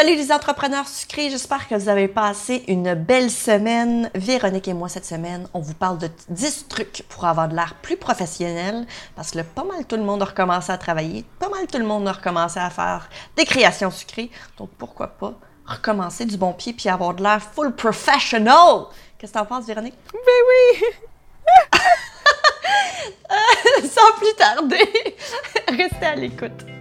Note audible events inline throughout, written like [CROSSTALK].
Salut les entrepreneurs sucrés, j'espère que vous avez passé une belle semaine. Véronique et moi cette semaine, on vous parle de 10 trucs pour avoir de l'air plus professionnel parce que pas mal tout le monde a recommencé à travailler, pas mal tout le monde a recommencé à faire des créations sucrées. Donc pourquoi pas recommencer du bon pied puis avoir de l'air full professional? Qu'est-ce que t'en penses Véronique? Ben oui. [LAUGHS] Sans plus tarder, [LAUGHS] restez à l'écoute.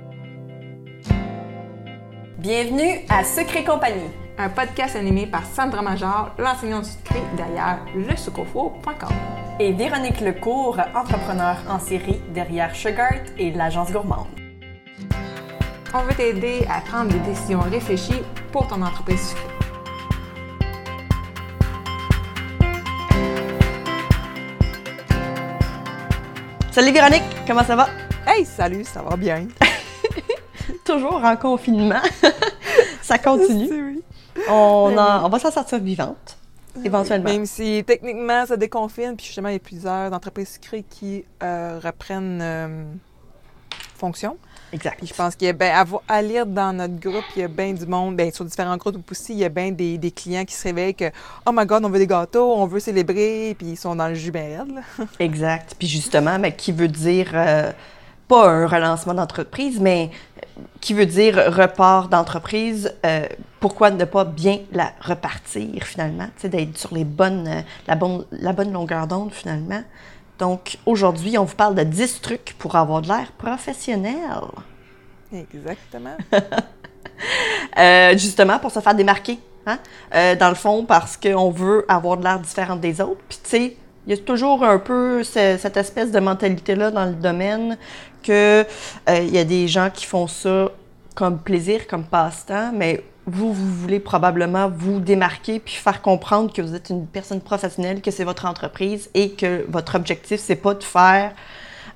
Bienvenue à Secret Compagnie, un podcast animé par Sandra Major, l'enseignante du secret derrière lesucofo.com. Et Véronique Lecourt, entrepreneur en série derrière Sugart et l'agence gourmande. On veut t'aider à prendre des décisions réfléchies pour ton entreprise sucrée. Salut Véronique, comment ça va? Hey, salut, ça va bien. [LAUGHS] Toujours en confinement. [LAUGHS] ça continue. On, on va s'en sortir vivante, éventuellement. Même si techniquement ça déconfine, puis justement il y a plusieurs entreprises sucrées qui euh, reprennent euh, fonction. Exact. je pense qu'il y a bien, à, lire dans notre groupe, il y a bien du monde, bien sur différents groupes aussi, il y a bien des, des, clients qui se réveillent que Oh my God, on veut des gâteaux, on veut célébrer, puis ils sont dans le jus bien exact. Puis justement, mais qui veut dire euh, pas un relancement d'entreprise, mais qui veut dire report d'entreprise. Euh, pourquoi ne pas bien la repartir finalement, d'être sur les bonnes, euh, la, bonne, la bonne longueur d'onde finalement. Donc, aujourd'hui, on vous parle de 10 trucs pour avoir de l'air professionnel. Exactement. [LAUGHS] euh, justement, pour se faire démarquer, hein? Euh, dans le fond, parce qu'on veut avoir de l'air différent des autres. Puis, tu sais, il y a toujours un peu cette espèce de mentalité-là dans le domaine que euh, il y a des gens qui font ça comme plaisir, comme passe-temps, mais vous, vous voulez probablement vous démarquer puis faire comprendre que vous êtes une personne professionnelle, que c'est votre entreprise et que votre objectif, c'est pas de faire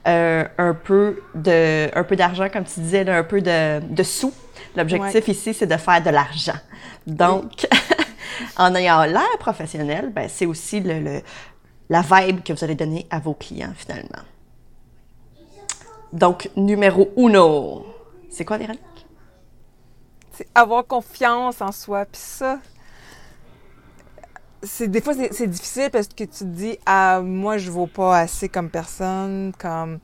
euh, un peu de, un peu d'argent, comme tu disais, un peu de, de sous. L'objectif ici, c'est de faire de l'argent. Donc, [LAUGHS] en ayant l'air professionnel, ben, c'est aussi le, la vibe que vous allez donner à vos clients finalement. Donc, numéro uno. C'est quoi, Véronique? c'est avoir confiance en soi. Puis ça, c'est des fois c'est difficile parce que tu te dis ah moi je vaux pas assez comme personne comme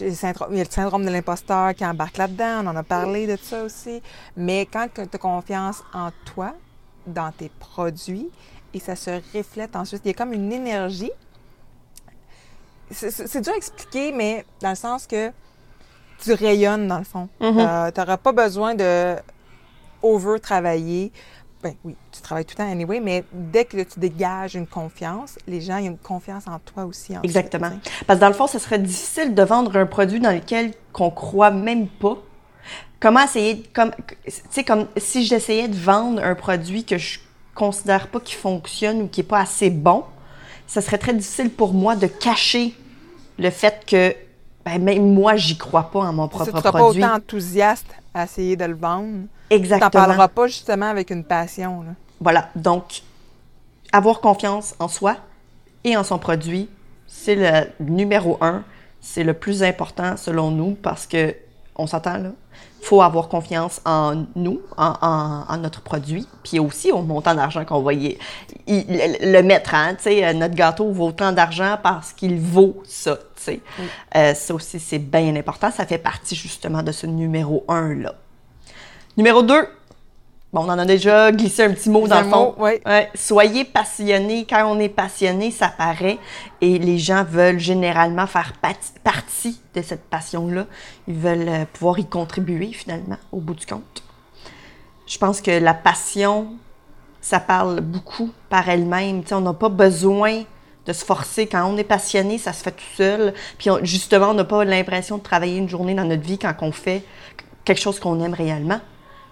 il y a le syndrome de l'imposteur qui embarque là-dedans, on en a parlé de ça aussi. Mais quand tu as confiance en toi, dans tes produits, et ça se reflète ensuite, il y a comme une énergie. C'est dur à expliquer, mais dans le sens que tu rayonnes dans le fond. Mm-hmm. tu n'auras pas besoin de over-travailler. Ben oui, tu travailles tout le temps anyway, mais dès que tu dégages une confiance, les gens ont une confiance en toi aussi. Exactement. Parce que dans le fond, ce serait difficile de vendre un produit dans lequel qu'on croit même pas. Comment essayer, comme, tu sais, comme si j'essayais de vendre un produit que je considère pas qui fonctionne ou qui est pas assez bon, ce serait très difficile pour moi de cacher le fait que ben, même moi, j'y crois pas en mon propre produit. Tu pas autant enthousiaste à essayer de le vendre. Exactement. Tu n'en parleras pas justement avec une passion. Voilà. Donc, avoir confiance en soi et en son produit, c'est le numéro un. C'est le plus important selon nous parce que, on s'entend là, il faut avoir confiance en nous, en, notre produit, puis aussi au montant d'argent qu'on va y, le mettre. Hein, notre gâteau vaut autant d'argent parce qu'il vaut ça. Euh, ça aussi, c'est bien important. Ça fait partie justement de ce numéro un-là. Numéro 2, Bon, on en a déjà glissé un petit mot dans le fond. Soyez passionné. Quand on est passionné, ça paraît. Et les gens veulent généralement faire partie de cette passion-là. Ils veulent euh, pouvoir y contribuer finalement, au bout du compte. Je pense que la passion, ça parle beaucoup par elle-même. on n'a pas besoin de se forcer. Quand on est passionné, ça se fait tout seul. Puis justement, on n'a pas l'impression de travailler une journée dans notre vie quand on fait quelque chose qu'on aime réellement.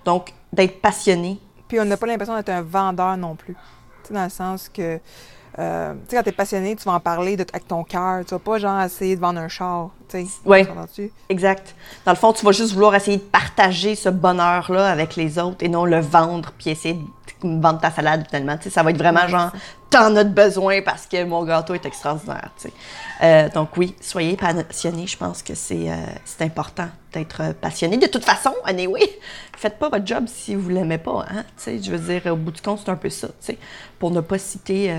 Donc, d'être passionné. Puis on n'a pas l'impression d'être un vendeur non plus. Tu sais, dans le sens que, euh, tu sais, quand tu es passionné, tu vas en parler avec ton cœur. Tu vas pas, genre, essayer de vendre un char. S'entend-tu? Exact. Dans le fond, tu vas juste vouloir essayer de partager ce bonheur-là avec les autres et non le vendre puis essayer de vendre ta salade finalement. Tu sais, ça va être vraiment genre, t'en as besoin parce que mon gâteau est extraordinaire. Euh, donc oui, soyez passionné. Je pense que c'est euh, c'est important d'être passionné. De toute façon, anyway, [LAUGHS] faites pas votre job si vous l'aimez pas. Hein? Tu sais, je veux dire, au bout du compte, c'est un peu ça. tu sais. Pour ne pas citer euh,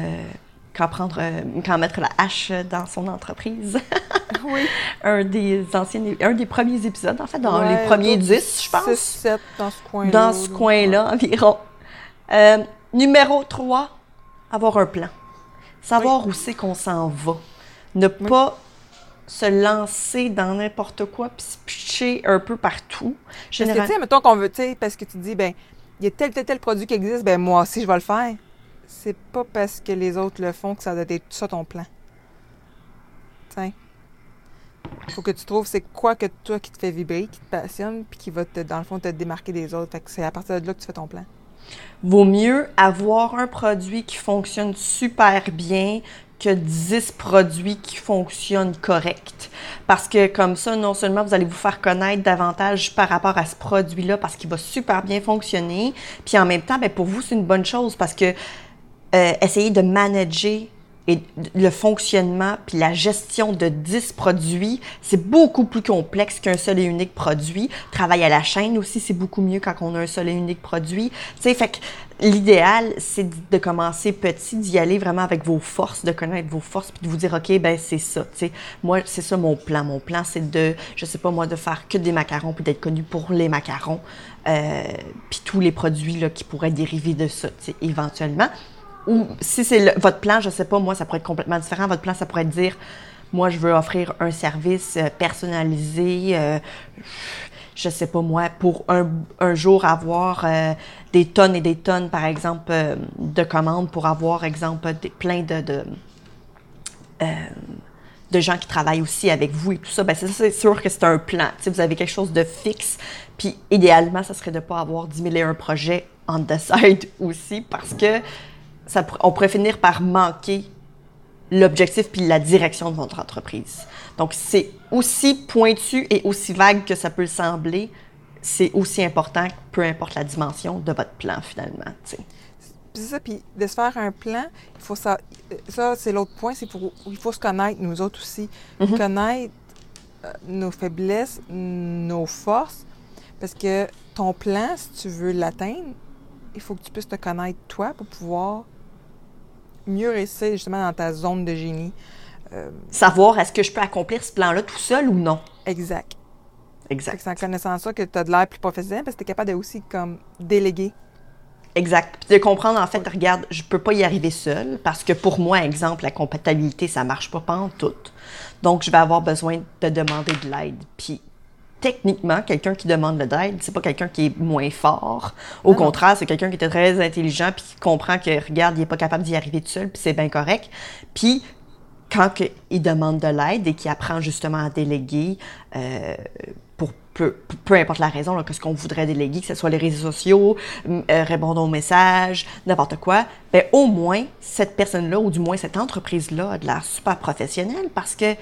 quand prendre, quand mettre la hache dans son entreprise. [LAUGHS] Oui. un des anciens, un des premiers épisodes, en fait, dans Ouais, les premiers autour du 10, je pense. 6, 7 dans ce coin-là. dans ce là. coin-là [LAUGHS] environ. Numéro 3, avoir un plan. Savoir où c'est qu'on s'en va. Ne pas se lancer dans n'importe quoi puis se pitcher un peu partout. Parce que, tu sais, mettons qu'on veut, tu sais, parce que tu dis, ben, il y a tel, tel, tel produit qui existe, ben, moi aussi, je vais le faire. C'est pas parce que les autres le font que ça doit être ça ton plan. Tiens. Faut que tu trouves c'est quoi que toi qui te fait vibrer, qui te passionne, puis qui va, te, dans le fond, te démarquer des autres. Fait que c'est à partir de là que tu fais ton plan. Vaut mieux avoir un produit qui fonctionne super bien que 10 produits qui fonctionnent correct. Parce que comme ça, non seulement vous allez vous faire connaître davantage par rapport à ce produit-là parce qu'il va super bien fonctionner, puis en même temps, ben, pour vous, c'est une bonne chose parce que euh, essayer de manager et le fonctionnement puis la gestion de 10 produits, c'est beaucoup plus complexe qu'un seul et unique produit. Travail à la chaîne aussi, c'est beaucoup mieux quand on a un seul et unique produit. Tu sais, fait que l'idéal, c'est de commencer petit, d'y aller vraiment avec vos forces, de connaître vos forces puis de vous dire, OK, ben c'est ça, tu sais. Moi, c'est ça mon plan. Mon plan, c'est de, je sais pas moi, de faire que des macarons puis d'être connu pour les macarons. Euh, puis tous les produits là, qui pourraient dériver de ça, éventuellement. Ou si c'est votre plan, je sais pas, moi, ça pourrait être complètement différent. Votre plan, ça pourrait être dire, moi, je veux offrir un service euh, personnalisé, euh, je sais pas moi, pour un, jour avoir euh, des tonnes et des tonnes, par exemple, euh, de commandes pour avoir, exemple, des, plein de, de, gens qui travaillent aussi avec vous et tout ça, ben c'est sûr que c'est un plan. Tu sais, vous avez quelque chose de fixe. Puis idéalement, ça serait de ne pas avoir 10 000 et un projets on the [LAUGHS] side aussi parce que ça, on pourrait finir par manquer l'objectif puis la direction de votre entreprise. Donc, c'est aussi pointu et aussi vague que ça peut le sembler. C'est aussi important, peu importe la dimension de votre plan, finalement. c'est ça, puis de se faire un plan, il faut ça. Ça, c'est l'autre point, c'est pour il faut se connaître, nous autres aussi. Mhm. Connaître euh, nos faiblesses, nos forces. Parce que ton plan, si tu veux l'atteindre, il faut que tu puisses te connaître toi pour pouvoir mieux réussir justement dans ta zone de génie. Euh, Savoir est-ce que je peux accomplir ce plan-là tout seul ou non? exact. Exact. c'est en connaissant ça que tu as de l'air plus professionnel parce que tu es capable de aussi comme déléguer. Exact. Puis de comprendre, en fait, regarde, je peux pas y arriver seule parce que pour moi, exemple, la comptabilité, ça marche pas, pas en tout. Donc, je vais avoir besoin de demander de l'aide. Puis, techniquement, quelqu'un qui demande de l'aide, c'est pas quelqu'un qui est moins fort. Au non. contraire, c'est quelqu'un qui est très intelligent puis qui comprend que, regarde, il est pas capable d'y arriver tout seul, puis c'est bien correct. Puis, quand il demande de l'aide et qu'il apprend justement à déléguer euh, pour peu, peu importe la raison, là, que ce qu'on voudrait déléguer, que ce soit les réseaux sociaux, euh, répondre aux messages, n'importe quoi, ben, au moins, cette personne-là, ou du moins cette entreprise-là, a de l'air super professionnelle parce que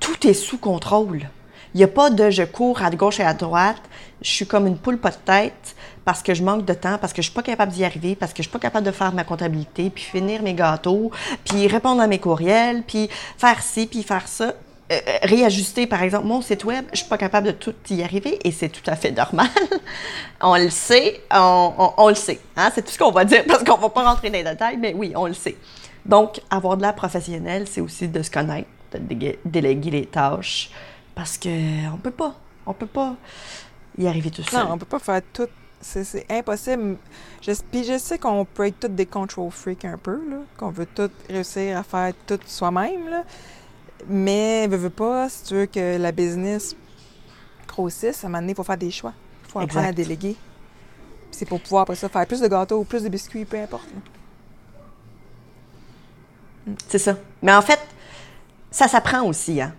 tout est sous contrôle. Il n'y a pas de je cours à gauche et à droite, je suis comme une poule pas de tête parce que je manque de temps, parce que je suis pas capable d'y arriver, parce que je suis pas capable de faire ma comptabilité, puis finir mes gâteaux, puis répondre à mes courriels, puis faire ci, puis faire ça. Euh, euh, réajuster, par exemple, mon site web, je suis pas capable de tout y arriver et c'est tout à fait normal. [LAUGHS] on le sait, on, on- le sait. hein, C'est tout ce qu'on va dire parce qu'on va pas rentrer dans les détails, mais oui, on le sait. Donc, avoir de l'air professionnel, c'est aussi de se connaître, de déléguer les tâches parce que on peut pas, on peut pas y arriver tout seul. Non, on peut pas faire tout. C'est impossible. Je, puis je sais qu'on peut être tous des control freaks un peu, qu'on veut tout réussir à faire tout soi-même. Mais, veux, veux pas, si tu veux que la business grossisse, à un moment donné, il faut faire des choix. Il faut apprendre à déléguer. C'est pour pouvoir, après ça, faire plus de gâteaux ou plus de biscuits, peu importe. C'est ça. Mais en fait, ça s'apprend aussi. Hein?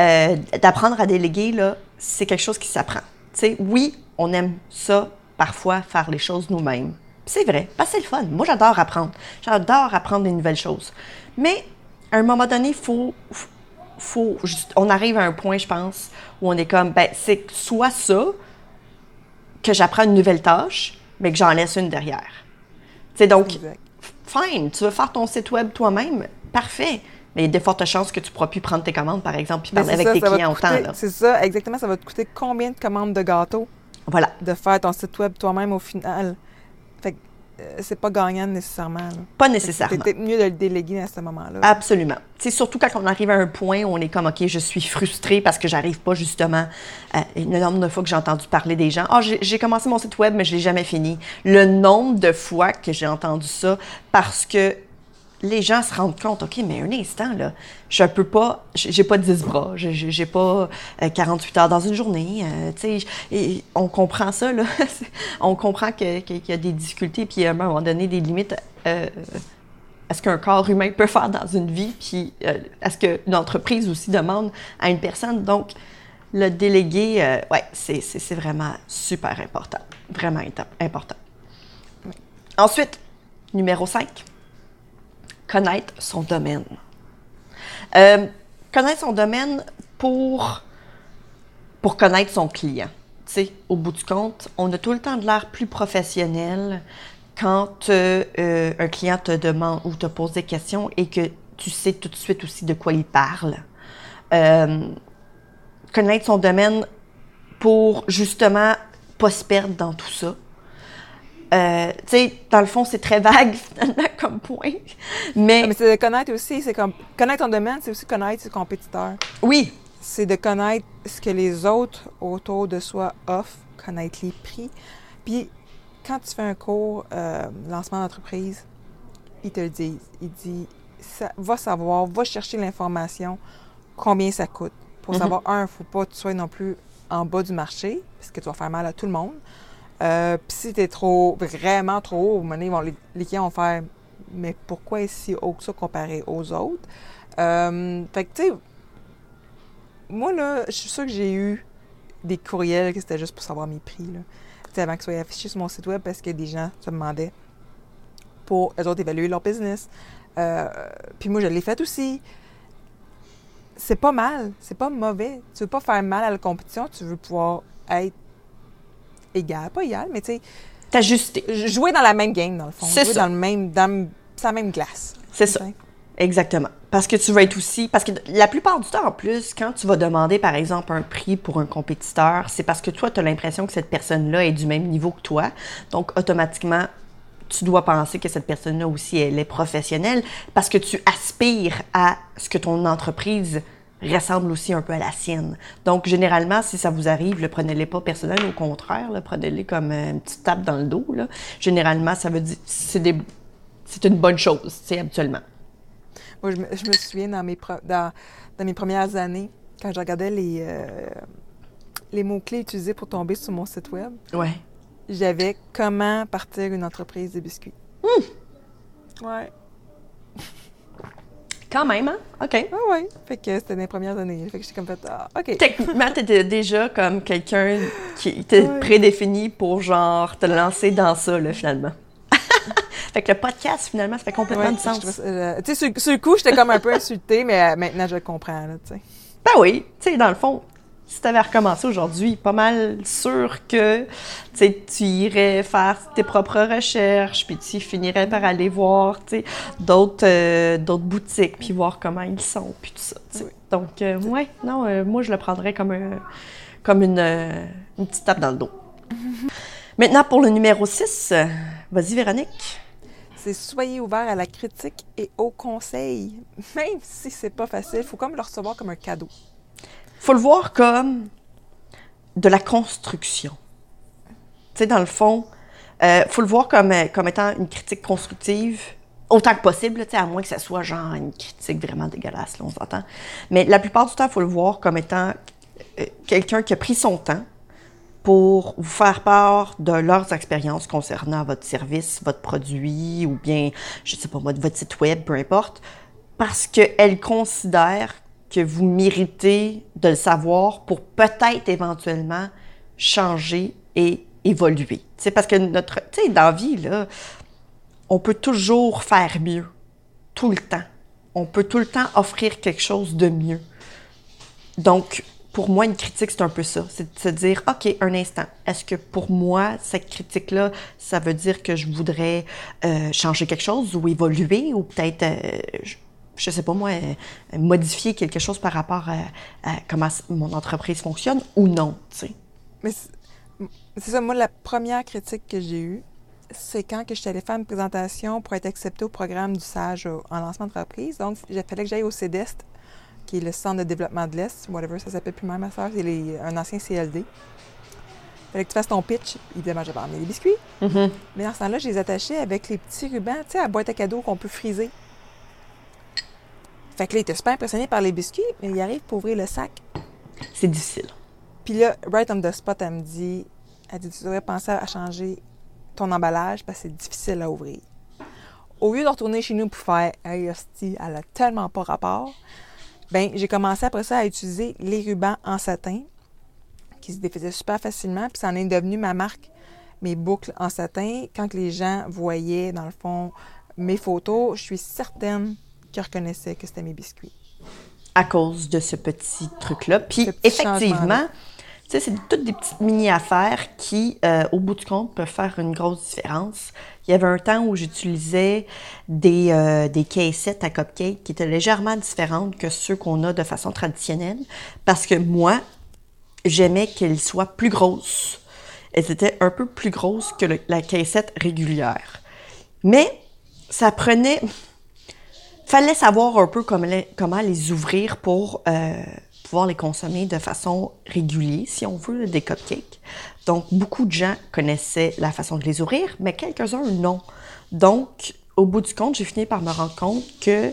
Euh, D'apprendre à déléguer, là, c'est quelque chose qui s'apprend. Tu sais, oui, on aime ça, parfois, faire les choses nous-mêmes. C'est vrai, parce que c'est le fun. Moi, j'adore apprendre. J'adore apprendre des nouvelles choses. Mais, à un moment donné, faut, faut juste- on arrive à un point, je pense, où on est comme, ben, c'est soit ça, que j'apprends une nouvelle tâche, mais que j'en laisse une derrière. Tu sais, donc, Exact. fine, tu veux faire ton site web toi-même, parfait. Mais il y a de fortes chances que tu ne pourras plus prendre tes commandes, par exemple, puis Mais parler avec ça, tes ça clients te autant. coûter-. C'est ça, exactement. Ça va te coûter combien de commandes de gâteaux Voilà, de faire ton site web toi-même au final? Fait que euh, c'est pas gagnant nécessairement. là. pas nécessairement. C'est peut-être mieux de le déléguer à ce moment-là. Absolument. C'est surtout quand on arrive à un point où on est comme, OK, je suis frustrée parce que j'arrive pas justement. euh, le nombre de fois que j'ai entendu parler des gens, Ah, j'ai j'ai commencé mon site web, mais je l'ai jamais fini. Le nombre de fois que j'ai entendu ça parce que les gens se rendent compte, OK, mais un instant, là, je peux pas, j'ai pas 10 bras, j'ai- pas euh, 48 heures dans une journée, euh, tu sais, on comprend ça, là. [LAUGHS] on comprend qu'il y a des difficultés, puis à un moment donné, des limites euh, à ce qu'un corps humain peut faire dans une vie, puis euh, à ce qu'une entreprise aussi demande à une personne. Donc, le délégué, euh, ouais, c'est vraiment super important. Vraiment important. Ensuite, numéro 5, connaître son domaine. Euh, connaître son domaine pour, connaître son client. Au bout du compte, on a tout le temps de l'air plus professionnel quand euh, euh, un client te demande ou te pose des questions et que tu sais tout de suite aussi de quoi il parle. Connaître son domaine pour justement pas se perdre dans tout ça. Euh, tu sais, dans le fond, c'est très vague [LAUGHS] finalement comme point. Mais, Ah, Mais c'est de connaître aussi, c'est comme connaître ton domaine, c'est aussi connaître ses compétiteurs. oui, C'est de connaître ce que les autres autour de soi offrent, connaître les prix. Puis quand tu fais un cours euh, lancement d'entreprise, ils te le disent. Ils disent ça, va savoir, va chercher l'information, combien ça coûte. Pour Mhm. savoir, un, il ne faut pas que tu sois non plus en bas du marché, parce que tu vas faire mal à tout le monde. Euh, Puis si tu es trop, vraiment trop haut, les, clients vont faire Mais pourquoi est si haut que ça comparé aux autres? Euh, fait que, tu sais, moi, là, je suis sûre que j'ai eu des courriels que c'était juste pour savoir mes prix, là. Tu sais, avant que ce soit affiché sur mon site web parce que des gens se demandaient pour eux autres évaluer leur business. Euh, puis moi, je l'ai fait aussi. C'est pas mal, c'est pas mauvais. Tu veux pas faire mal à la compétition, tu veux pouvoir être égal, pas égal, mais tu sais, t'ajuster. jouer dans la même game, dans le fond. C'est ça. dans le même, dans la même glace. C'est ça. Exactement. Parce que tu vas être aussi. Parce que la plupart du temps, en plus, quand tu vas demander, par exemple, un prix pour un compétiteur, c'est parce que toi, tu as l'impression que cette personne-là est du même niveau que toi. Donc, automatiquement, tu dois penser que cette personne-là aussi, elle est professionnelle parce que tu aspires à ce que ton entreprise ressemble aussi un peu à la sienne. Donc, généralement, si ça vous arrive, le prenez-les pas personnel, au contraire, prenez-les comme euh, une petite tape dans le dos. Là. Généralement, ça veut dire c'est des c'est une bonne chose, sais, habituellement. Moi, je me, je me souviens dans mes, pro- dans, dans mes premières années, quand je regardais les, euh, les mots-clés utilisés pour tomber sur mon site web, Ouais. j'avais comment partir une entreprise de biscuits. Ouais. Quand même, hein? OK. Ouais, ouais. Fait que c'était dans les premières années. Fait que j'étais comme fait, ah, OK. Techniquement, tu étais déjà comme quelqu'un qui était Ouais. prédéfini pour, genre, te lancer dans ça, là, finalement. [LAUGHS] fait que le podcast, finalement, ça fait complètement Ouais, du sens. euh, tu sais, sur, sur le coup, j'étais comme un peu [LAUGHS] insultée, mais euh, maintenant, je le comprends, là, tu sais. Ben oui, tu sais, dans le fond, si tu avais recommencé aujourd'hui, pas mal sûr que tu irais faire tes propres recherches, puis tu finirais par aller voir d'autres euh, d'autres boutiques, puis voir comment ils sont, puis tout ça. Oui. Donc, euh, ouais, non, euh, moi, je le prendrais comme, un- comme une, euh, une petite tape dans le dos. [LAUGHS] Maintenant, pour le numéro 6, vas-y, Véronique. C'est soyez ouvert à la critique et au conseil. Même si c'est pas facile, il faut comme le recevoir comme un cadeau. Faut le voir comme de la construction. Tu sais, dans le fond, euh, faut le voir comme, euh, comme étant une critique constructive, autant que possible, à moins que ça soit genre une critique vraiment dégueulasse, là, on s'entend. Mais la plupart du temps, il faut le voir comme étant euh, quelqu'un qui a pris son temps pour vous faire part de leurs expériences concernant votre service, votre produit ou bien, je sais pas moi, votre site web, peu importe, parce qu'elles considèrent que vous méritez de le savoir pour peut-être éventuellement changer et évoluer. C'est parce que notre, tu sais, dans la vie, là, on peut toujours faire mieux, tout le temps. on peut tout le temps offrir quelque chose de mieux. Donc, pour moi, une critique, c'est un peu ça. C'est de se dire, OK, un instant, est-ce que pour moi, cette critique-là, ça veut dire que je voudrais euh, changer quelque chose ou évoluer ou peut-être, euh, je, sais pas moi, euh, modifier quelque chose par rapport à, à comment mon entreprise fonctionne ou non, tu sais. Mais c'est ça, moi, la première critique que j'ai eue, c'est quand que je suis allée faire une présentation pour être acceptée au programme du SAGE en lancement d'entreprise. Donc, il fallait que j'aille au CEDEST, qui est le Centre de développement de l'Est, whatever, ça s'appelle plus même, ma soeur, c'est les- un ancien CLD. Il fallait que tu fasses ton pitch. Évidemment, j'avais emmené des biscuits. Mais dans ce temps-là, je les attachais avec les petits rubans, tu sais, à boîte à cadeaux qu'on peut friser. Fait que là, il était super impressionné par les biscuits, mais il arrive pour ouvrir le sac. C'est difficile. Puis là, right on the spot, elle me dit, elle dit, tu devrais penser à changer ton emballage parce que c'est difficile à ouvrir. Au lieu de retourner chez nous pour faire, hey, hostie, elle a tellement pas rapport, ben j'ai commencé après ça à utiliser les rubans en satin qui se défaisaient super facilement, puis ça en est devenu ma marque, mes boucles en satin. Quand les gens voyaient, dans le fond, mes photos, je suis certaine qu'ils reconnaissaient que c'était mes biscuits. à cause de ce petit truc-là. Puis petit effectivement, tu sais, c'est toutes des petites mini-affaires qui, euh, au bout du compte, peuvent faire une grosse différence. Il y avait un temps où j'utilisais des, euh, des caissettes à cupcake qui étaient légèrement différentes que ceux qu'on a de façon traditionnelle parce que moi, j'aimais qu'elles soient plus grosses. Elles étaient un peu plus grosses que le- la caissette régulière. Mais ça prenait fallait savoir un peu comment les, ouvrir pour euh, pouvoir les consommer de façon régulière, si on veut, des cupcakes. Donc, beaucoup de gens connaissaient la façon de les ouvrir, mais quelques-uns non. Donc, au bout du compte, j'ai fini par me rendre compte que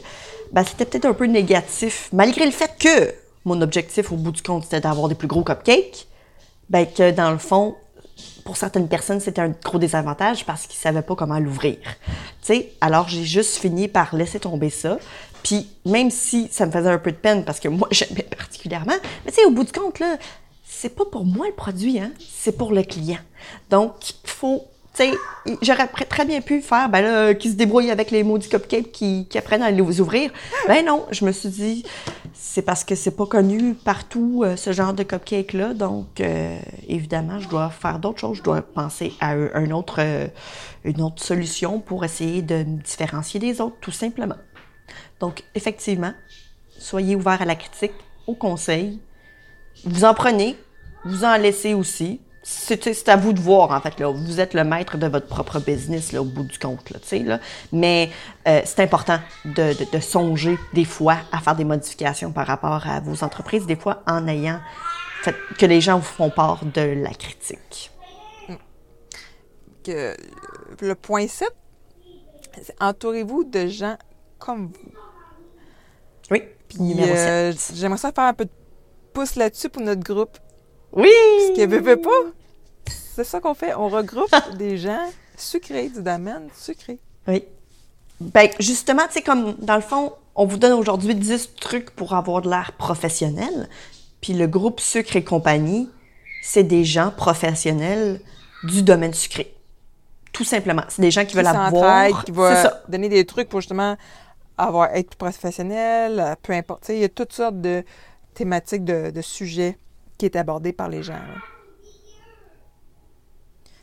ben, c'était peut-être un peu négatif, malgré le fait que mon objectif au bout du compte, c'était d'avoir des plus gros cupcakes, ben, que dans le fond, pour certaines personnes, c'était un gros désavantage parce qu'ils ne savaient pas comment l'ouvrir. Alors j'ai juste fini par laisser tomber ça. Puis même si ça me faisait un peu de peine parce que moi, [LAUGHS] j'aimais particulièrement, mais tu au bout du compte, là, c'est pas pour moi le produit, hein, c'est pour le client. Donc, il faut, tu sais, j'aurais très bien pu faire, ben là, qui se débrouille avec les maudits cupcakes qui, qui apprennent à les ouvrir. Ben non, je me suis dit, c'est parce que c'est pas connu partout, euh, ce genre de cupcake-là. Donc, euh, évidemment, je dois faire d'autres choses. Je dois penser à un, autre, euh, une autre solution pour essayer de me différencier des autres, tout simplement. Donc, effectivement, soyez ouverts à la critique, au conseil. Vous en prenez, vous en laissez aussi. C'est à vous de voir, en fait. Là. Vous êtes le maître de votre propre business, là, au bout du compte. Là. Mais euh, c'est important de, de- de songer, des fois, à faire des modifications par rapport à vos entreprises, des fois en ayant fait, que les gens vous font part de la critique. Que le point 7, c'est entourez-vous de gens comme vous. Oui. Puis, euh, 7. J'aimerais ça faire un peu de pouce là-dessus pour notre groupe. Oui! Ce que veut, veut pas. C'est ça qu'on fait. On regroupe [LAUGHS] des gens sucrés, du domaine sucré. Oui. Ben, justement, tu sais, comme dans le fond, on vous donne aujourd'hui 10 trucs pour avoir de l'air professionnel. Puis le groupe Sucre et compagnie, c'est des gens professionnels du domaine sucré. Tout simplement. C'est des gens qui veulent s'entraident, avoir. qui ça. donner des trucs pour justement avoir, être professionnel, peu importe. Tu sais, Il y a toutes sortes de thématiques, de, de sujets qui est abordé par les gens.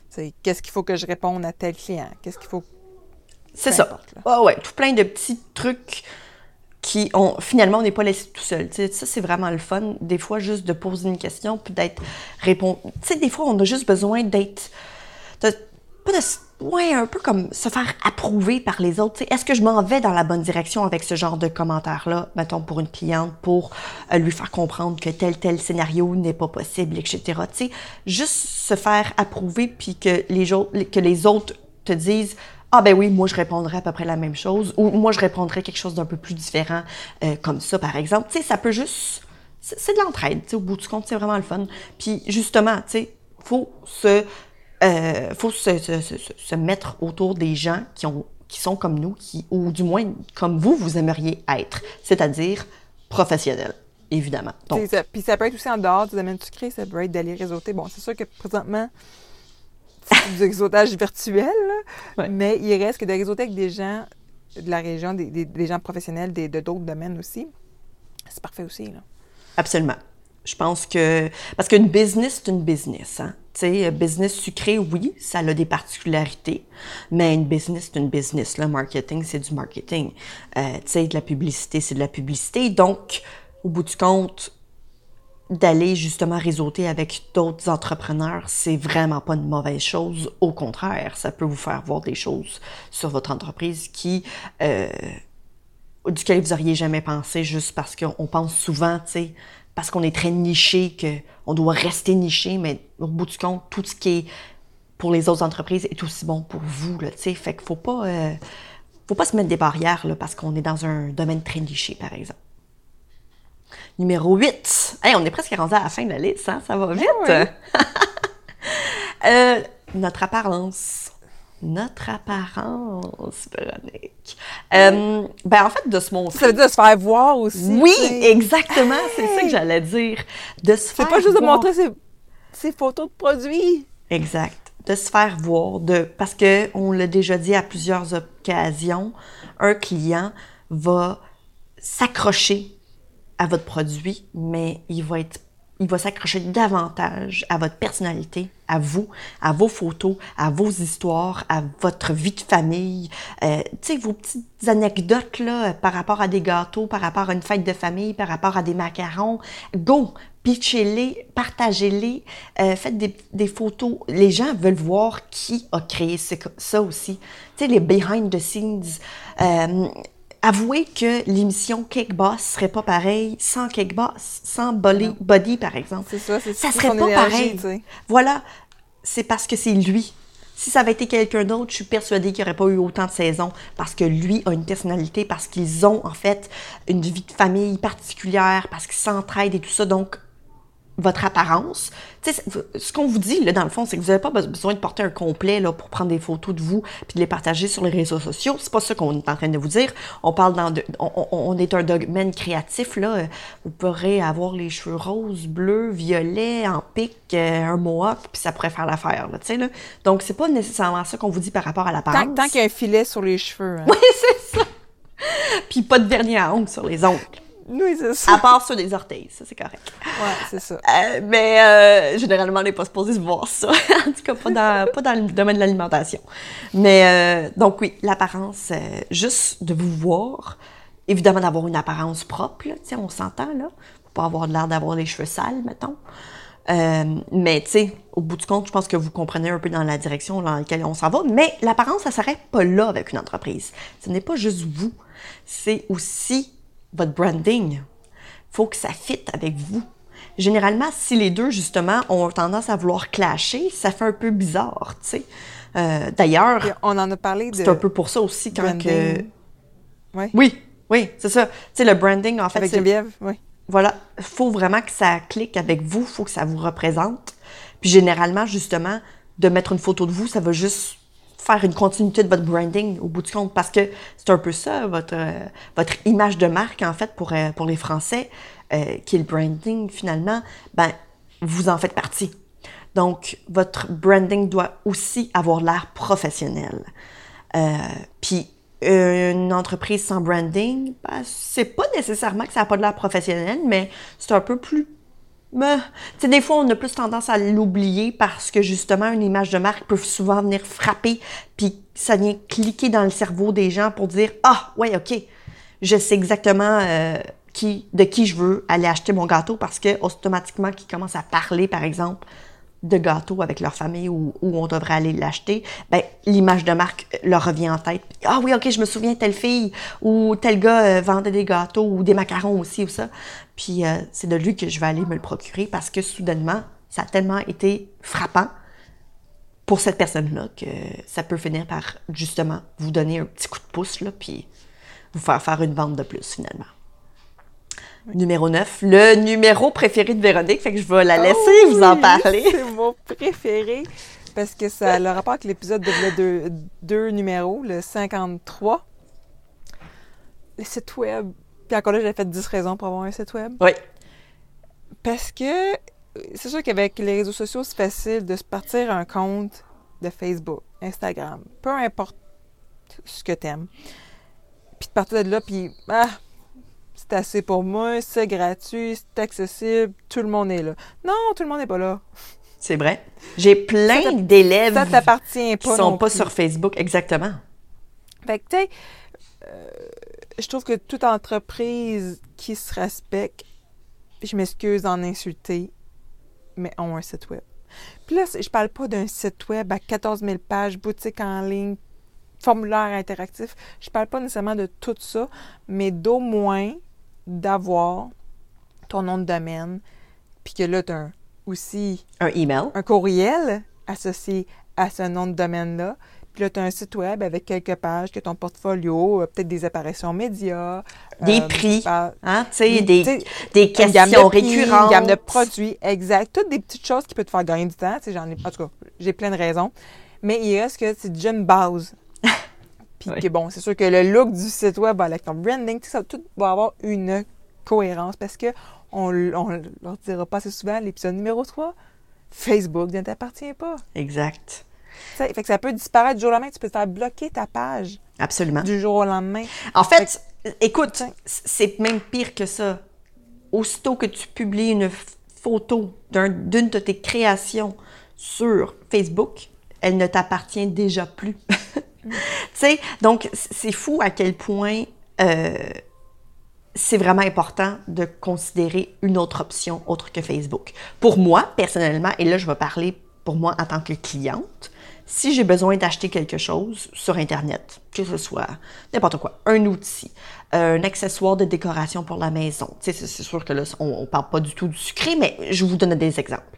sais, Qu'est-ce qu'il faut que je réponde à tel client? Qu'est-ce qu'il faut... C'est ça. Ah ouais, tout plein de petits trucs qui ont finalement on n'est pas laissé tout seul. Tu sais, ça c'est vraiment le fun. Des fois juste de poser une question puis d'être répondre. Tu sais, des fois on a juste besoin d'être pas ouais un peu comme se faire approuver par les autres. Est-ce que je m'en vais dans la bonne direction avec ce genre de commentaires là, mettons pour une cliente pour euh, lui faire comprendre que tel tel scénario n'est pas possible, etc. Sais, juste se faire approuver puis que les que les autres te disent ah ben oui, moi je répondrais à peu près la même chose, ou moi je répondrais quelque chose d'un peu plus différent, euh, comme ça par exemple. Tu sais, ça peut juste, c'est c'est de l'entraide, tu sais, au bout du compte, c'est vraiment le fun. Puis justement, tu sais, faut se, euh, faut se, se, se, mettre autour des gens qui ont, qui sont comme nous, qui, ou du moins comme vous, vous aimeriez être, c'est-à-dire professionnels, évidemment. Donc, ça- Puis ça peut être aussi en dehors du domaine sucré, ça peut être d'aller réseauter. Bon, c'est sûr que présentement, c'est du réseautage virtuel, là, Ouais. mais il reste que de réseauter avec des gens de la région, des, des- des gens professionnels des- de d'autres domaines aussi, c'est parfait aussi. Là. Absolument. Je pense que. Parce qu'une business, c'est une business. Hein? Tu sais, euh, business sucré, oui, ça a des particularités, mais une business, c'est une business. Le marketing, c'est du marketing. Euh, tu sais, de la publicité, c'est de la publicité. Donc, au bout du compte, d'aller justement réseauter avec d'autres entrepreneurs, c'est vraiment pas une mauvaise chose. Au contraire, ça peut vous faire voir des choses sur votre entreprise qui, euh, duquel vous auriez jamais pensé juste parce qu'on pense souvent, tu sais, parce qu'on est très niché, qu'on doit rester niché, mais au bout du compte, tout ce qui est pour les autres entreprises est aussi bon pour vous, là. Fait qu'il faut pas, euh, faut pas se mettre des barrières, là, parce qu'on est dans un domaine très niché, par exemple. Numéro 8. Hey, on est presque rendu à la fin de la liste, hein? Ça va vite. oui. [LAUGHS] Euh, notre apparence. Notre apparence, Véronique. Euh, ben, en fait, de se montrer. Ça veut dire se faire voir aussi. Oui, exactement, c'est ça que j'allais dire. De se C'est faire pas juste de montrer ses, ses photos de produits. Exact. De se faire voir, de parce que on l'a déjà dit à plusieurs occasions, un client va s'accrocher à votre produit, mais il va être il va s'accrocher davantage à votre personnalité, à vous, à vos photos, à vos histoires, à votre vie de famille, euh, tu sais, vos petites anecdotes là, par rapport à des gâteaux, par rapport à une fête de famille, par rapport à des macarons. Go! Pitchez-les, partagez-les, euh, faites des, photos. Les gens veulent voir qui a créé ça aussi. Tu sais, les behind the scenes. Euh, avouez que l'émission Cake Boss serait pas pareille sans Cake Boss, sans Body, Body par exemple. C'est ça, c'est Ça serait pas énergie, pareil. tu sais. Voilà, c'est parce que c'est lui. Si ça avait été quelqu'un d'autre, je suis persuadée qu'il n'y aurait pas eu autant de saisons parce que lui a une personnalité, parce qu'ils ont en fait une vie de famille particulière, parce qu'ils s'entraident et tout ça. Donc, votre apparence. Ce qu'on vous dit, là, dans le fond, c'est que vous n'avez pas be- besoin de porter un complet là, pour prendre des photos de vous puis de les partager sur les réseaux sociaux. C'est pas ça qu'on est en train de vous dire. On parle dans de- on, est un domaine créatif, là. Vous pourrez avoir les cheveux roses, bleus, violets, en pic, euh, un mohawk, puis ça pourrait faire l'affaire, là, tu sais, là. Donc, c'est pas nécessairement ça qu'on vous dit par rapport à l'apparence. Tant, tant qu'il y a un filet sur les cheveux. hein. Oui, [LAUGHS] c'est ça! Puis pas de vernis à ongles sur les ongles. Oui, c'est ça. À part ceux des orteils, ça, c'est correct. Ouais, c'est ça. Euh, mais euh, généralement, on n'est pas supposé se voir ça. [LAUGHS] en tout cas, pas dans, pas dans le domaine de l'alimentation. Mais euh, donc oui, l'apparence, juste de vous voir, évidemment d'avoir une apparence propre, là, on s'entend, là. Faut pas avoir l'air d'avoir les cheveux sales, mettons. Mais tu sais, au bout du compte, je pense que vous comprenez un peu dans la direction dans laquelle on s'en va. Mais l'apparence, ça s'arrête pas là avec une entreprise. Ce n'est pas juste vous, c'est aussi votre branding. faut que ça fitte avec vous. Généralement, si les deux, justement, ont tendance à vouloir clasher, ça fait un peu bizarre, tu sais. Euh, D'ailleurs, on en a parlé c'est un peu pour ça aussi quand que... Ouais. Oui, oui, c'est ça. Tu sais, le branding, en fait, Avec Geneviève, oui. voilà, faut vraiment que ça clique avec vous, faut que ça vous représente. Puis généralement, justement, de mettre une photo de vous, ça va juste faire une continuité de votre branding au bout du compte, parce que c'est un peu ça, votre, euh, votre image de marque, en fait, pour, euh, pour les Français, euh, qui est le branding, finalement, ben, vous en faites partie. Donc, votre branding doit aussi avoir l'air professionnel. Puis, une entreprise sans branding, ben, c'est pas nécessairement que ça n'a pas de l'air professionnel, mais c'est un peu plus. Ben, tu sais, des fois, on a plus tendance à l'oublier parce que justement, une image de marque peut souvent venir frapper, puis ça vient cliquer dans le cerveau des gens pour dire Ah, ouais, OK, je sais exactement euh, qui, de qui je veux aller acheter mon gâteau parce que automatiquement, qu'ils commencent à parler, par exemple, de gâteaux avec leur famille ou où on devrait aller l'acheter, ben l'image de marque leur revient en tête. Ah oui, ok, je me souviens telle fille ou tel gars euh, vendait des gâteaux ou des macarons aussi ou ça. Puis euh, c'est de lui que je vais aller me le procurer parce que soudainement, ça a tellement été frappant pour cette personne-là que ça peut finir par justement vous donner un petit coup de pouce là, puis vous faire faire une vente de plus finalement. Numéro 9, le numéro préféré de Véronique, fait que je vais la laisser Oh vous en parler. C'est mon préféré parce que ça a le rapport avec l'épisode de deux, deux numéros, le 53. Le site web. Puis encore là, j'ai fait 10 raisons pour avoir un site web. Oui, Parce que c'est sûr qu'avec les réseaux sociaux, c'est facile de se partir un compte de Facebook, Instagram, peu importe ce que t'aimes. puis de partir de là, puis ah, c'est assez pour moi, c'est gratuit, c'est accessible, tout le monde est là. Non, tout le monde n'est pas là. C'est vrai. J'ai plein d'élèves qui sont non pas plus. sur Facebook. Exactement. Fait que, tu sais, euh, je trouve que toute entreprise qui se respecte, je m'excuse d'en insulter, mais ont un site web. Puis là, je parle pas d'un site web à 14 000 pages, boutique en ligne, formulaire interactif. Je parle pas nécessairement de tout ça, mais d'au moins d'avoir ton nom de domaine, puis que là, tu as aussi Un email. un courriel associé à ce nom de domaine-là. Puis là, tu as un site web avec quelques pages, que ton portfolio, euh, peut-être des apparitions médias. Des euh, prix. par- Hein, tu sais, Tu des, des une gamme questions de récurrentes. Une gamme de produits, exact. Toutes des petites choses qui peuvent te faire gagner du temps. J'en ai, en tout cas, j'ai plein de raisons. Mais il reste que c'est déjà une base. Puis Oui. que bon, c'est sûr que le look du site web avec ton branding, ça, tout va avoir une cohérence parce que on, leur dira pas assez souvent, l'épisode numéro 3, Facebook ne t'appartient pas. Exact. Sais, fait que ça peut disparaître du jour au lendemain. Tu peux te faire bloquer ta page Absolument. du jour au lendemain. En fait, écoute, c'est même pire que ça. Aussitôt que tu publies une photo d'un- d'une de tes créations sur Facebook, elle ne t'appartient déjà plus. [LAUGHS] tu sais, donc c'est fou à quel point euh, c'est vraiment important de considérer une autre option autre que Facebook. Pour moi, personnellement, et là je vais parler pour moi en tant que cliente, si j'ai besoin d'acheter quelque chose sur Internet, que ce soit n'importe quoi, un outil, un accessoire de décoration pour la maison, c'est sûr que là, on ne parle pas du tout du sucré, mais je vous donne des exemples.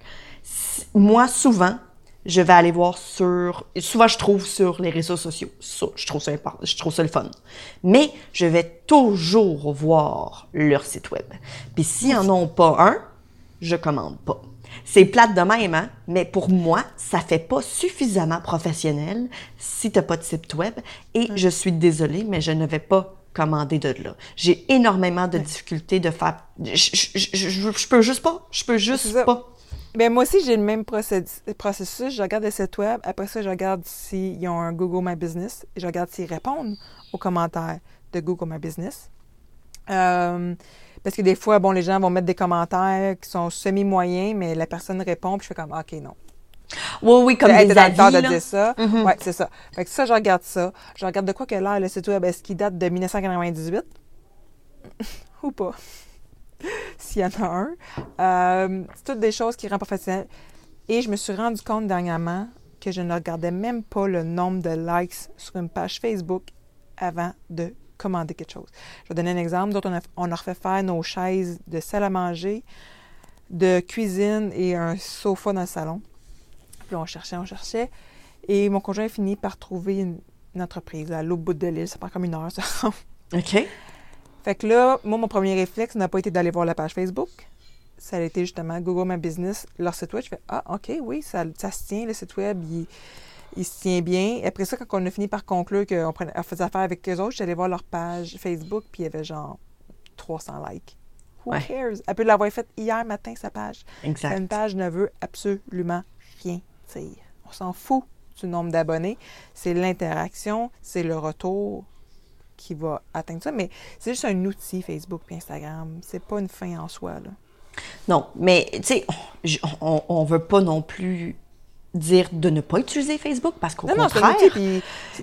Moi, souvent, je vais aller voir sur. Souvent, je trouve sur les réseaux sociaux. Ça, je trouve ça important, je trouve ça le fun. Mais je vais toujours voir leur site web. Puis s'ils en ont pas un, je commande pas. C'est plate de même, hein? mais pour moi, ça fait pas suffisamment professionnel si t'as pas de site web. Et je suis désolée, mais je ne vais pas commander de là. J'ai énormément de difficultés de faire. Je, je, je, je- peux juste pas. Je peux juste pas. Ben, moi aussi, j'ai le même processus. Je regarde le site web. Après ça, je regarde s'ils ont un Google My Business. Et je regarde s'ils répondent aux commentaires de Google My Business. Euh, parce que des fois, bon, les gens vont mettre des commentaires qui sont semi-moyens, mais la personne répond, puis je fais comme, OK, non. Oui, oui, comme des dans le avis. de là. dire ça. Mhm. Ouais, c'est ça. Fait que ça, je regarde ça. Je regarde de quoi que l'air, le site web, est-ce qu'il date de 1998? [LAUGHS] Ou pas? [LAUGHS] S'il y en a un. Euh, c'est toutes des choses qui rendent professionnel. Et je me suis rendu compte dernièrement que je ne regardais même pas le nombre de likes sur une page Facebook avant de commander quelque chose. Je vais donner un exemple. D'autres, on a, refait faire nos chaises de salle à manger, de cuisine et un sofa dans le salon. Puis on cherchait, on cherchait. Et mon conjoint a fini par trouver une, une entreprise à l'autre bout de l'île. Ça prend comme une heure, ça. [LAUGHS] OK. Fait que là, moi, mon premier réflexe n'a pas été d'aller voir la page Facebook. Ça a été justement Google My Business, leur site web. Je fais Ah, OK, oui, ça, ça se tient, le site web, il, il se tient bien. Après ça, quand on a fini par conclure qu'on prenait- on faisait affaire avec eux autres, j'allais voir leur page Facebook, puis il y avait genre 300 likes. Who Ouais. cares? Elle peut l'avoir faite hier matin, sa page. Exact. Une page ne veut absolument rien dire. On s'en fout du nombre d'abonnés. C'est l'interaction, c'est le retour qui va atteindre ça. Mais c'est juste un outil, Facebook et Instagram. C'est pas une fin en soi. Là. Non, mais tu sais, on, on veut pas non plus dire de ne pas utiliser Facebook parce qu'au contraire,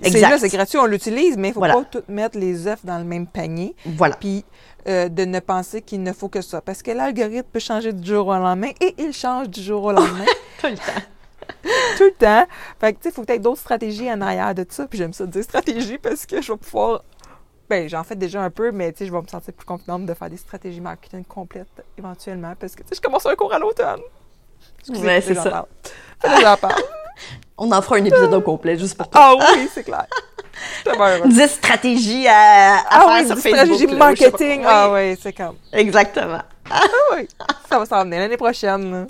c'est là, c'est gratuit, on l'utilise, mais il faut Voilà. pas tout mettre les œufs dans le même panier. voilà, Puis euh, de ne penser qu'il ne faut que ça. Parce que l'algorithme peut changer du jour au lendemain et il change du jour au [LAUGHS] lendemain. tout le temps. tout le temps. Fait que, tu sais, il faut peut-être d'autres stratégies en arrière de ça. Puis j'aime ça dire stratégie parce que je vais pouvoir. Ben, j'en fais déjà un peu, mais je vais me sentir plus confidente de faire des stratégies marketing complètes éventuellement parce que, je commence un cours à l'automne. Ouais, c'est ça. parle. Parle. [LAUGHS] On en fera un épisode au complet juste pour toi. Ah oui, c'est clair. Je suis tellement heureuse. 10 stratégies à, à Ah faire oui, sur Facebook. stratégies là, marketing. Oui, Ah oui, c'est comme. Exactement. Ah oui, ça va s'en venir l'année prochaine.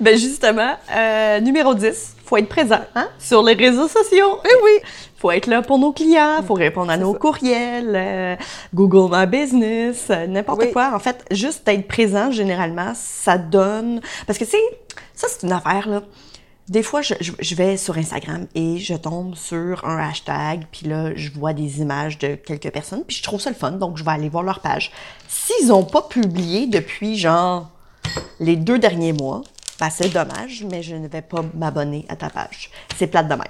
Ben justement, euh, numéro 10, faut être présent hein, sur les réseaux sociaux. Eh oui. Faut être là pour nos clients, faut répondre à nos ça. courriels, euh, Google My Business, euh, n'importe Oui. quoi. En fait, juste être présent, généralement, ça donne... Parce que, tu sais, ça, c'est une affaire, là. des fois, je, je- je vais sur Instagram et je tombe sur un hashtag, puis là, je vois des images de quelques personnes, puis je trouve ça le fun, donc je vais aller voir leur page. S'ils n'ont pas publié depuis, genre, les deux derniers mois, ben, c'est dommage, mais je ne vais pas m'abonner à ta page. C'est plate de même.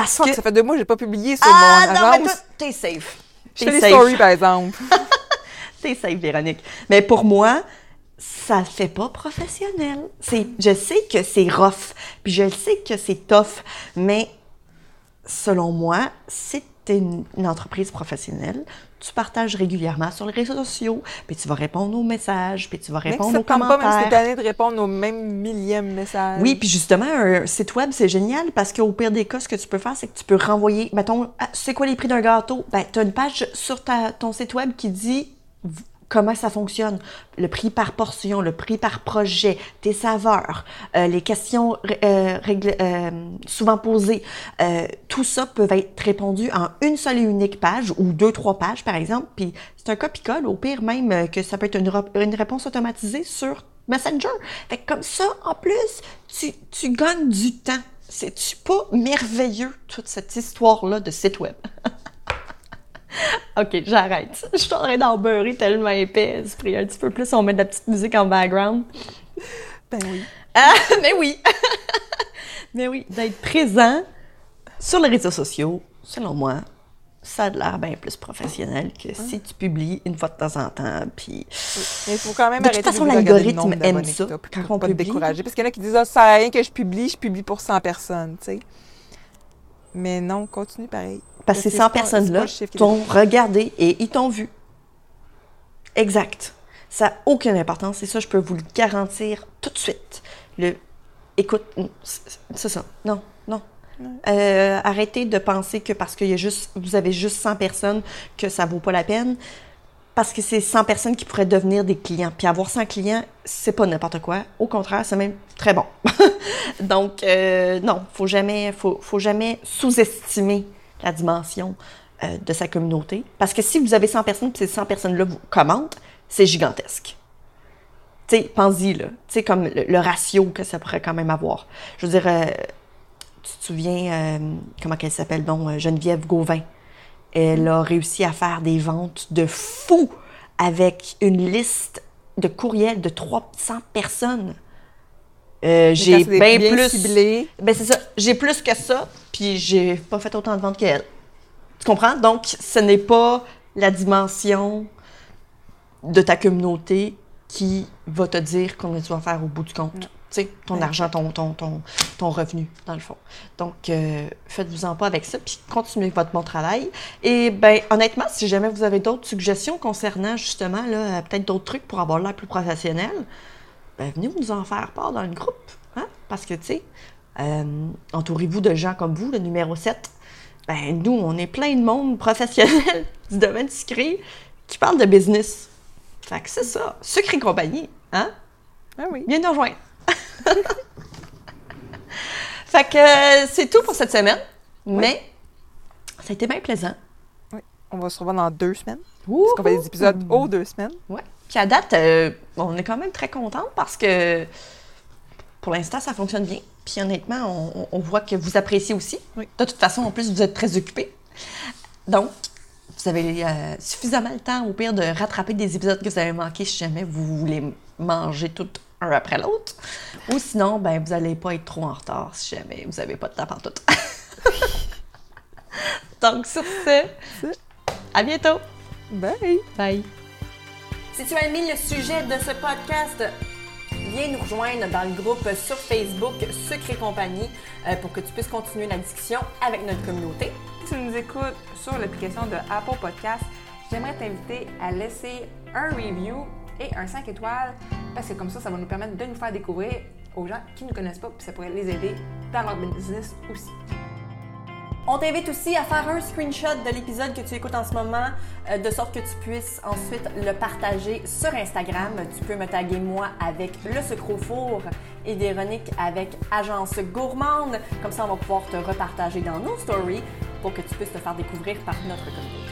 Parce Fuck, que... ça fait deux mois que j'ai pas publié sur Ah, mon non, mais agence. t'es safe. Je fais des stories, par exemple. [LAUGHS] T'es safe, Véronique. Mais pour moi, ça fait pas professionnel. C'est, je sais que c'est rough, puis je sais que c'est tough, mais selon moi, si t'es une, une entreprise professionnelle, tu partages régulièrement sur les réseaux sociaux, puis tu vas répondre aux messages, puis tu vas répondre aux tente pas, même si commentaires. tanné de répondre au même millième message. Oui, puis justement, un site web, c'est génial parce qu'au pire des cas, ce que tu peux faire, c'est que tu peux renvoyer, mettons, ah, c'est quoi les prix d'un gâteau? Ben, tu as une page sur ta- ton site web qui dit comment ça fonctionne, le prix par portion, le prix par projet, tes saveurs, euh, les questions euh, euh, souvent posées. Euh, tout ça peut être répondu en une seule et unique page ou deux, trois pages, par exemple. Puis c'est un copie-colle, au pire même que ça peut être une réponse automatisée sur Messenger. Fait que comme ça, en plus, tu, tu gagnes du temps. C'est-tu pas merveilleux, toute cette histoire-là de site web? [LAUGHS] [LAUGHS] OK, j'arrête. [LAUGHS] Je suis en train d'en beurrer tellement épais. Je prie un petit peu plus, on met de la petite musique en background. Ben oui. Ah, [LAUGHS] mais oui! mais oui, d'être présent sur les réseaux sociaux, selon moi, ça a l'air bien plus professionnel que si tu publies une fois de temps en temps, puis... Mais il faut quand même De toute arrêter façon, de regarder le l'algorithme aime ça, quand on pas te publie. décourager. Parce qu'il y en a qui disent, ah, ça sert à rien que je publie, je publie pour 100 personnes, tu sais. Mais non, continue pareil. Parce que ces c'est 100 pas- c'est pas personnes-là t'ont regardé et ils t'ont vu. Exact. Ça n'a aucune importance et ça, je peux vous le garantir tout de suite. Le... Écoute, c'est c'est ça. Non, non. Euh, arrêtez de penser que parce que y a juste, vous avez juste 100 personnes, que ça vaut pas la peine. Parce que c'est 100 personnes qui pourraient devenir des clients. Puis avoir 100 clients, c'est pas n'importe quoi. Au contraire, c'est même très bon. [LAUGHS] Donc, euh, non, faut jamais, faut, faut jamais sous-estimer la dimension euh, de sa communauté. Parce que si vous avez 100 personnes, puis ces 100 personnes-là vous commentent, c'est gigantesque. Tu sais, pense-y, là. Tu sais, comme le, le ratio que ça pourrait quand même avoir. Je veux dire, euh, tu te souviens, euh, comment qu'elle s'appelle, euh, Geneviève Gauvin? Elle a réussi à faire des ventes de fou avec une liste de courriels de 300 personnes. Euh, j'ai bien plus. ciblé. Ben c'est ça. J'ai plus que ça, puis j'ai pas fait autant de ventes qu'elle. Tu comprends? Donc, ce n'est pas la dimension de ta communauté qui va te dire combien tu vas faire au bout du compte. Tu sais, ton Ouais. argent, ton, ton, ton, ton revenu, dans le fond. Donc, euh, faites-vous-en pas avec ça, puis continuez votre bon travail. Et ben honnêtement, si jamais vous avez d'autres suggestions concernant justement, là, euh, peut-être d'autres trucs pour avoir l'air plus professionnel, ben, venez nous en faire part dans le groupe. Hein? Parce que, tu sais, euh, entourez-vous de gens comme vous, le numéro 7. Ben, nous, on est plein de monde professionnel [LAUGHS] du domaine sucré qui parle de business. Fait que c'est ça. Sucre et compagnie. Hein? Ah oui. Viens nous rejoindre. [LAUGHS] fait que euh, c'est tout pour cette semaine. Mais ça a été bien plaisant. oui. On va se revoir dans deux semaines. Ouh! Parce qu'on fait des épisodes aux deux semaines. Ouais. Puis à date, euh, on est quand même très contente parce que pour l'instant, ça fonctionne bien. Puis honnêtement, on, voit que vous appréciez aussi. Oui. De toute façon, en plus, vous êtes très occupés. Donc, vous avez euh, suffisamment le temps, au pire, de rattraper des épisodes que vous avez manqués si jamais vous voulez manger tout un après l'autre. Ou sinon, ben, vous n'allez pas être trop en retard si jamais vous n'avez pas de temps pour tout. [LAUGHS] Donc, sur ce, à bientôt! Bye! Bye. Si tu as aimé le sujet de ce podcast, viens nous rejoindre dans le groupe sur Facebook Sucre et compagnie euh, pour que tu puisses continuer la discussion avec notre communauté. Si tu nous écoutes sur l'application de Apple Podcast, j'aimerais t'inviter à laisser un review et un 5 étoiles parce que comme ça, ça va nous permettre de nous faire découvrir aux gens qui ne nous connaissent pas puis ça pourrait les aider dans leur business aussi. On t'invite aussi à faire un screenshot de l'épisode que tu écoutes en ce moment, euh, de sorte que tu puisses ensuite le partager sur Instagram. Tu peux me taguer moi avec le sucre four et Véronique avec Agence Gourmande. Comme ça, on va pouvoir te repartager dans nos stories pour que tu puisses te faire découvrir par notre communauté.